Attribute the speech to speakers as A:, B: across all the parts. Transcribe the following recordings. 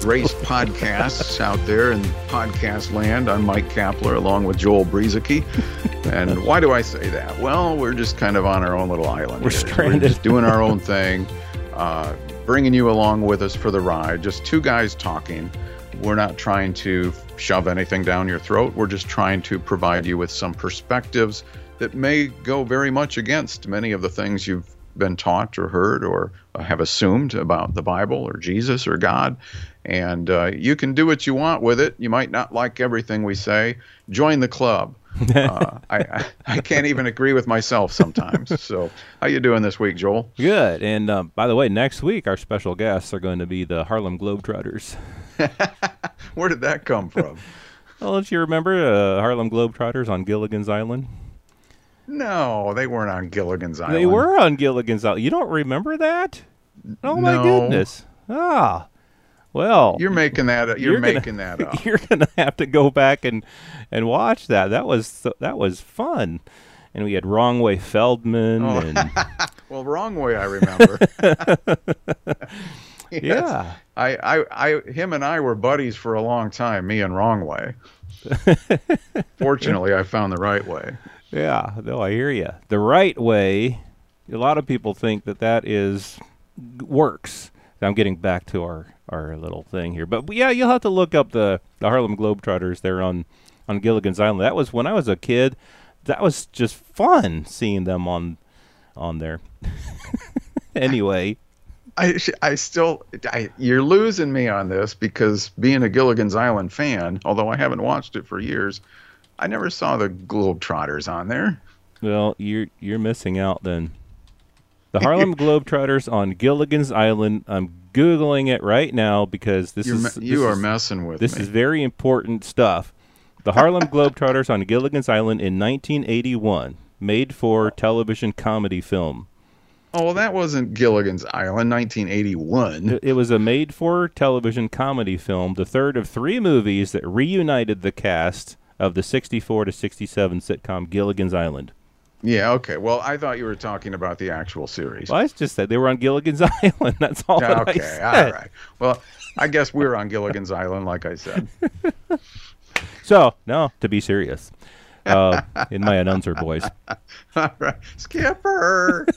A: Grace podcasts out there in podcast land. I'm Mike Kapler along with Joel Brueseke. And why do I say that? Well, we're just kind of on our own little island.
B: We're
A: here.
B: stranded.
A: We're just doing our own thing, uh, bringing you along with us for the ride. Just two guys talking. We're not trying to shove anything down your throat. We're just trying to provide you with some perspectives that may go very much against many of the things you've been taught or heard or have assumed about the Bible or Jesus or God. And uh, you can do what you want with it. You might not like everything we say. Join the club. uh, I, I can't even agree with myself sometimes. So how you doing this week, Joel?
B: Good. And uh, by the way, next week our special guests are going to be the Harlem Globetrotters.
A: Where did that come from?
B: Well, don't you remember uh, Harlem Globetrotters on Gilligan's Island?
A: No, they weren't on Gilligan's Island.
B: They were on Gilligan's Island. You don't remember that? Oh my goodness. Ah. Well,
A: You're making that. You're,
B: You're gonna-
A: making that up.
B: you're gonna have to go back and and watch that. That was that was fun. And we had Wrong Way Feldman
A: Oh.
B: and
A: Well, wrong way. I remember. Yes.
B: yeah.
A: I, I, I, him and I were buddies for a long time. Me and Wrong Way. Fortunately, I found the right way.
B: Yeah, no, I hear you. The right way, a lot of people think that that is works. I'm getting back to our our little thing here, but yeah, you'll have to look up the the Harlem Globetrotters there on on Gilligan's Island. That was when I was a kid. That was just fun seeing them on on there. anyway,
A: I, I still, I, you're losing me on this because being a Gilligan's Island fan, although I haven't watched it for years, I never saw the Globetrotters on there.
B: well, you're you're missing out then. The Harlem Globetrotters on Gilligan's Island. I'm googling it right now because this
A: You're
B: is
A: me- you
B: this
A: are
B: is-
A: messing with
B: This
A: me.
B: is very important stuff. The Harlem Globetrotters on Gilligan's Island in 1981, made for television comedy film.
A: Oh, well, that wasn't Gilligan's Island, 1981.
B: It, it was a made for television comedy film, the third of three movies that reunited the cast of the 64 to 67 sitcom Gilligan's Island.
A: Yeah, okay. Well, I thought you were talking about the actual series.
B: Well, I just said they were on Gilligan's Island. That's all that
A: okay, all right. Well, I guess we're on Gilligan's Island, like I said.
B: So, no, to be serious, uh, in my announcer voice.
A: All right, Skipper.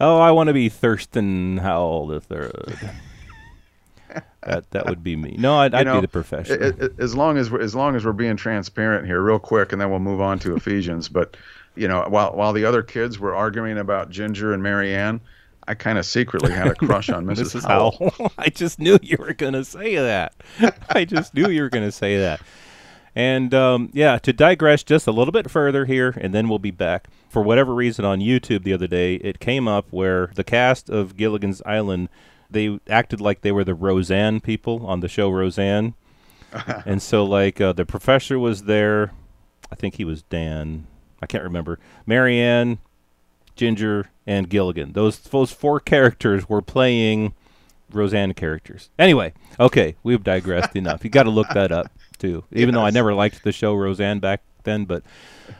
B: Oh, I want to be Thurston Howell the third. that that would be me. No, I'd, I'd
A: know,
B: be the professional.
A: I- I- as long as we're, as long as we're being transparent here, real quick, and then we'll move on to Ephesians. But you know, while while the other kids were arguing about Ginger and Mary Ann, I kind of secretly had a crush on Mrs.
B: Mrs.
A: Howell.
B: Howell. I just knew you were going to say that. I just knew you were going to say that. And um, yeah, to digress just a little bit further here, and then we'll be back. For whatever reason, on YouTube the other day, it came up where the cast of Gilligan's Island they acted like they were the Roseanne people on the show Roseanne, and so like uh, the professor was there. I think he was Dan. I can't remember. Mary Ann, Ginger, and Gilligan. Those those four characters were playing Roseanne characters. Anyway, okay, we've digressed enough. You got to look that up too. Even though I never liked the show Roseanne back then, but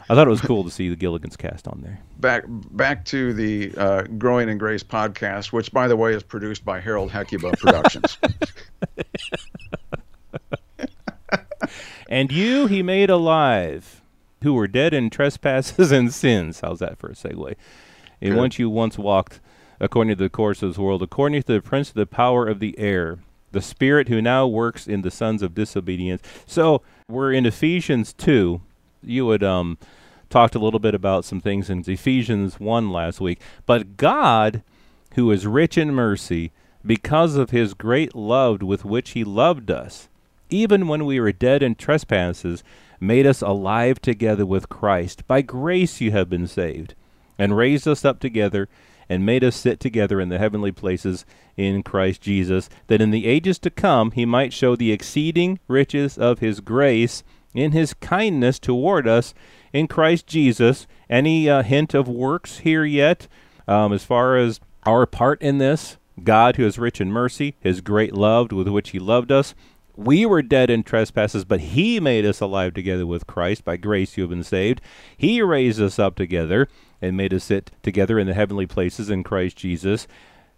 B: I thought it was cool to see the Gilligan's cast on there.
A: Back back to the uh, Growing in Grace podcast, which by the way is produced by Harold Hecuba Productions.
B: And you he made alive, who were dead in trespasses and sins. How's that for a segue? And
A: Good.
B: once you once walked according to the course of this world, according to the prince of the power of the air, the spirit who now works in the sons of disobedience. So we're in Ephesians two. You had um talked a little bit about some things in Ephesians one last week. But God, who is rich in mercy, because of his great love with which he loved us, even when we were dead in trespasses, made us alive together with Christ. By grace you have been saved, and raised us up together, and made us sit together in the heavenly places in Christ Jesus, that in the ages to come he might show the exceeding riches of his grace in his kindness toward us in Christ Jesus. Any uh, hint of works here yet um, as far as our part in this? God, who is rich in mercy, his great love with which he loved us. We were dead in trespasses, but he made us alive together with Christ. By grace you have been saved. He raised us up together and made us sit together in the heavenly places in Christ Jesus.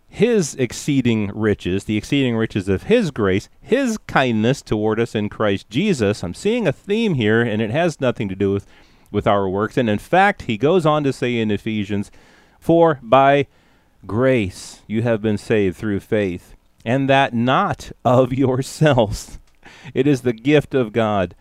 B: His exceeding riches, the exceeding riches of His grace, His kindness toward us in Christ Jesus. I'm seeing a theme here, and it has nothing to do with, with our works. And in fact, he goes on to say in Ephesians, For by grace you have been saved through faith, and that not of yourselves. It is the gift of God,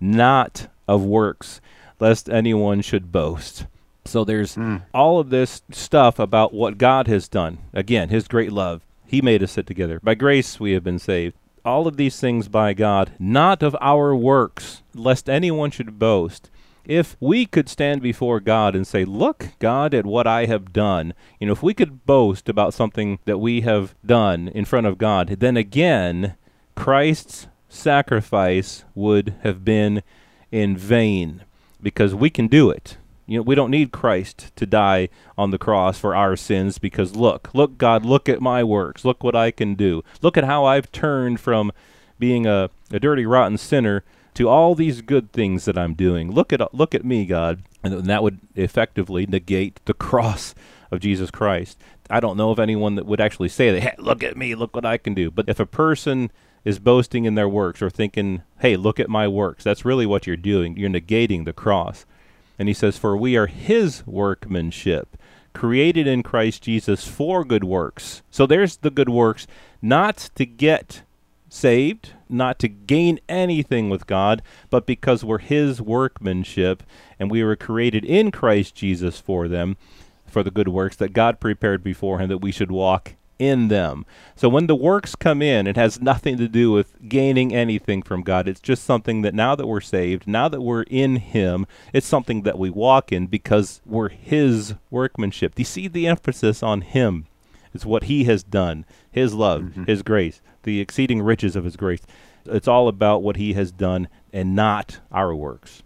B: not of works, lest anyone should boast. So there's mm. all of this stuff about what God has done. Again, his great love. He made us sit together. By grace we have been saved. All of these things by God, not of our works, lest anyone should boast if we could stand before God and say, Look, God, at what I have done, you know, if we could boast about something that we have done in front of God, then again, Christ's sacrifice would have been in vain because we can do it. You know, we don't need Christ to die on the cross for our sins because look, look, God, look at my works. Look what I can do. Look at how I've turned from being a, a dirty, rotten sinner to all these good things that I'm doing. Look at look at me, God, and that would effectively negate the cross of Jesus Christ. I don't know of anyone that would actually say that. Hey, look at me, look what I can do. But if a person is boasting in their works or thinking, "Hey, look at my works," that's really what you're doing. You're negating the cross. And he says, "For we are His workmanship." Created in Christ Jesus for good works. So there's the good works, not to get saved, not to gain anything with God, but because we're His workmanship and we were created in Christ Jesus for them, for the good works that God prepared beforehand that we should walk in them. So when the works come in, it has nothing to do with gaining anything from God. It's just something that now that we're saved, now that we're in Him, it's something that we walk in because we're His workmanship. Do you see the emphasis on Him? It's what He has done, His love, mm-hmm. His grace the exceeding riches of his grace. It's all about what he has done and not our works.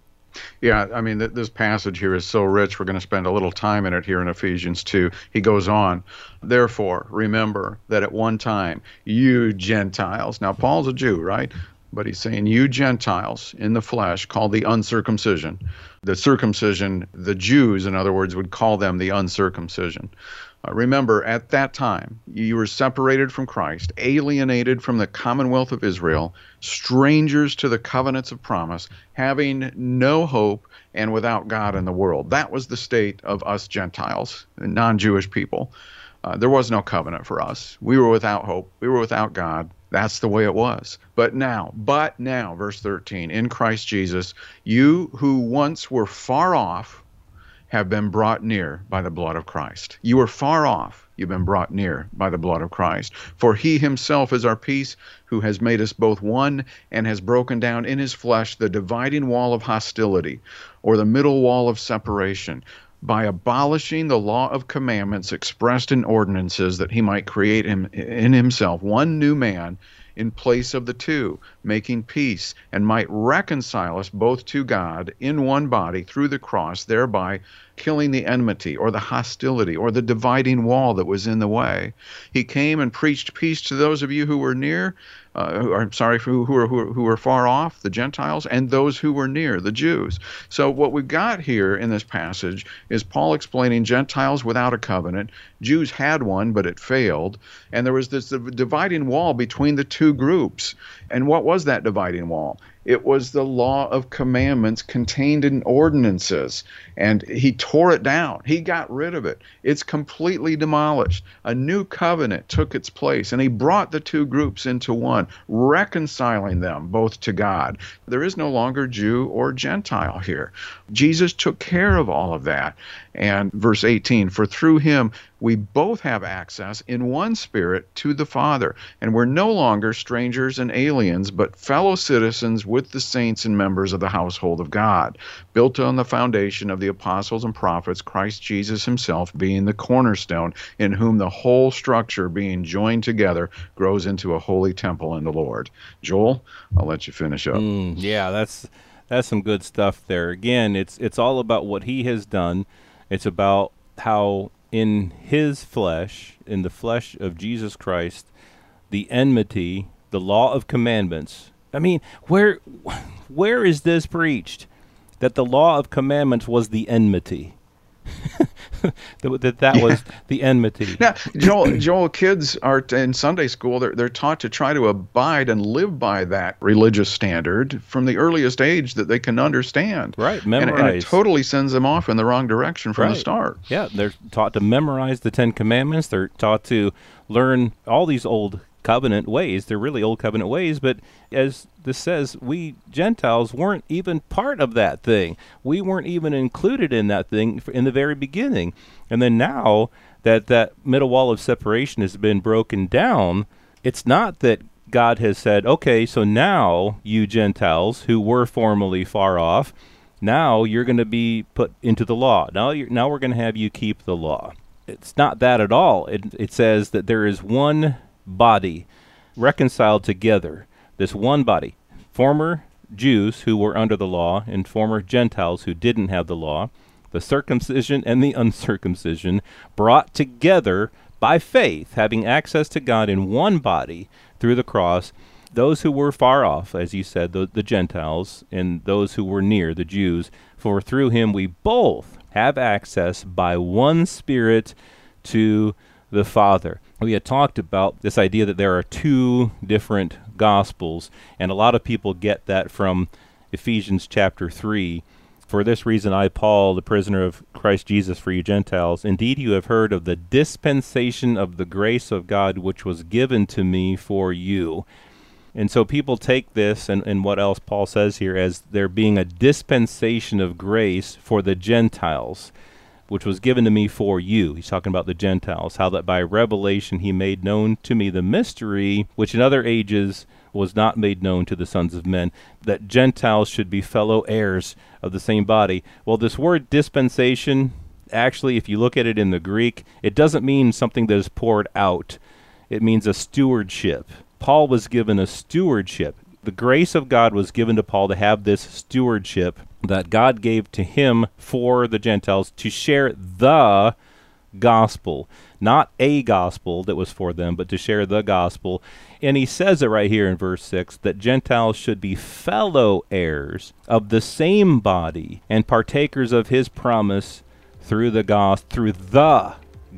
A: Yeah, I mean, th- this passage here is so rich. We're going to spend a little time in it here in Ephesians 2. He goes on, Therefore, remember that at one time, you Gentiles, now Paul's a Jew, right? But he's saying, You Gentiles in the flesh, called the uncircumcision. The circumcision, the Jews, in other words, would call them the uncircumcision. Uh, remember, at that time, you were separated from Christ, alienated from the commonwealth of Israel, strangers to the covenants of promise, having no hope and without God in the world. That was the state of us Gentiles, non Jewish people. Uh, there was no covenant for us. We were without hope. We were without God. That's the way it was. But now, but now, verse 13, in Christ Jesus, you who once were far off, have been brought near by the blood of Christ. You were far off, you've been brought near by the blood of Christ. For he himself is our peace, who has made us both one and has broken down in his flesh the dividing wall of hostility, or the middle wall of separation, by abolishing the law of commandments expressed in ordinances, that he might create him in himself one new man in place of the two, making peace, and might reconcile us both to God in one body through the cross, thereby killing the enmity or the hostility or the dividing wall that was in the way. He came and preached peace to those of you who were near, uh, who, I'm sorry, who, who, were, who, who were far off, the Gentiles, and those who were near, the Jews. So what we've got here in this passage is Paul explaining Gentiles without a covenant. Jews had one, but it failed. And there was this dividing wall between the two groups. And what was that dividing wall? It was the law of commandments contained in ordinances. And he tore it down. He got rid of it. It's completely demolished. A new covenant took its place, and he brought the two groups into one, reconciling them both to God. There is no longer Jew or Gentile here. Jesus took care of all of that. And verse 18, for through him we both have access in one spirit to the Father. And we're no longer strangers and aliens, but fellow citizens with the saints and members of the household of God, built on the foundation of the apostles and prophets, Christ Jesus himself being the cornerstone, in whom the whole structure being joined together grows into a holy temple in the Lord. Joel, I'll let you finish up.
B: Mm, yeah, that's that's some good stuff there. Again, it's it's all about what he has done. It's about how in his flesh, in the flesh of Jesus Christ, the enmity, the law of commandments. I mean, where where is this preached that the law of commandments was the enmity? that that was the enmity.
A: Now, Joel, Joel, kids are in Sunday school. They're they're taught to try to abide and live by that religious standard from the earliest age that they can understand.
B: Right, memorize.
A: And, and it totally sends them off in the wrong direction from
B: right.
A: the start.
B: Yeah, they're taught to memorize the Ten Commandments. They're taught to learn all these old covenant ways. They're really old covenant ways, but as this says, we Gentiles weren't even part of that thing. We weren't even included in that thing in the very beginning. And then now that that middle wall of separation has been broken down, it's not that God has said, okay, so now you Gentiles who were formerly far off, now you're going to be put into the law. Now, now we're going to have you keep the law. It's not that at all. It, it says that there is one body reconciled together, this one body, former Jews who were under the law and former Gentiles who didn't have the law, the circumcision and the uncircumcision, brought together by faith, having access to God in one body through the cross, those who were far off, as you said, the, the Gentiles, and those who were near, the Jews, for through him we both have access by one Spirit to the Father. We had talked about this idea that there are two different gospels, and a lot of people get that from Ephesians chapter 3. For this reason, I, Paul, the prisoner of Christ Jesus for you Gentiles, indeed you have heard of the dispensation of the grace of God which was given to me for you. And so people take this and, and what else Paul says here as there being a dispensation of grace for the Gentiles which was given to me for you. He's talking about the Gentiles, how that by revelation he made known to me the mystery which in other ages was not made known to the sons of men, that Gentiles should be fellow heirs of the same body. Well, this word dispensation, actually, if you look at it in the Greek, it doesn't mean something that is poured out, it means a stewardship. Paul was given a stewardship. The grace of God was given to Paul to have this stewardship that God gave to him for the Gentiles to share the gospel, not a gospel that was for them, but to share the gospel. And he says it right here in verse 6 that Gentiles should be fellow heirs of the same body and partakers of his promise through the gospel through the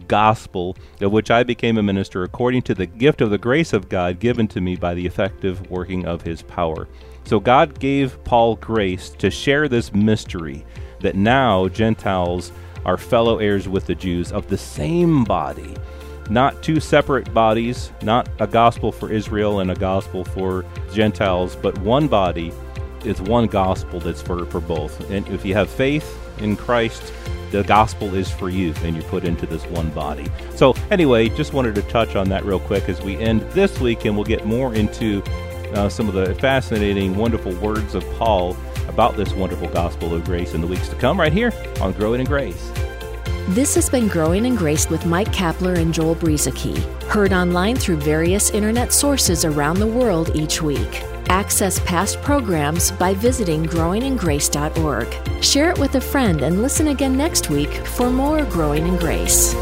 B: gospel of which I became a minister according to the gift of the grace of God given to me by the effective working of his power. So God gave Paul grace to share this mystery that now Gentiles are fellow heirs with the Jews of the same body. Not two separate bodies, not a gospel for Israel and a gospel for Gentiles, but one body is one gospel that's for, for both. And if you have faith in Christ, the gospel is for you and you're put into this one body. So, anyway, just wanted to touch on that real quick as we end this week, and we'll get more into uh, some of the fascinating, wonderful words of Paul about this wonderful gospel of grace in the weeks to come, right here on Growing in Grace.
C: This has been Growing in Grace with Mike Kapler and Joel Brueseke, heard online through various internet sources around the world each week. Access past programs by visiting growingingrace.org. Share it with a friend and listen again next week for more Growing in Grace.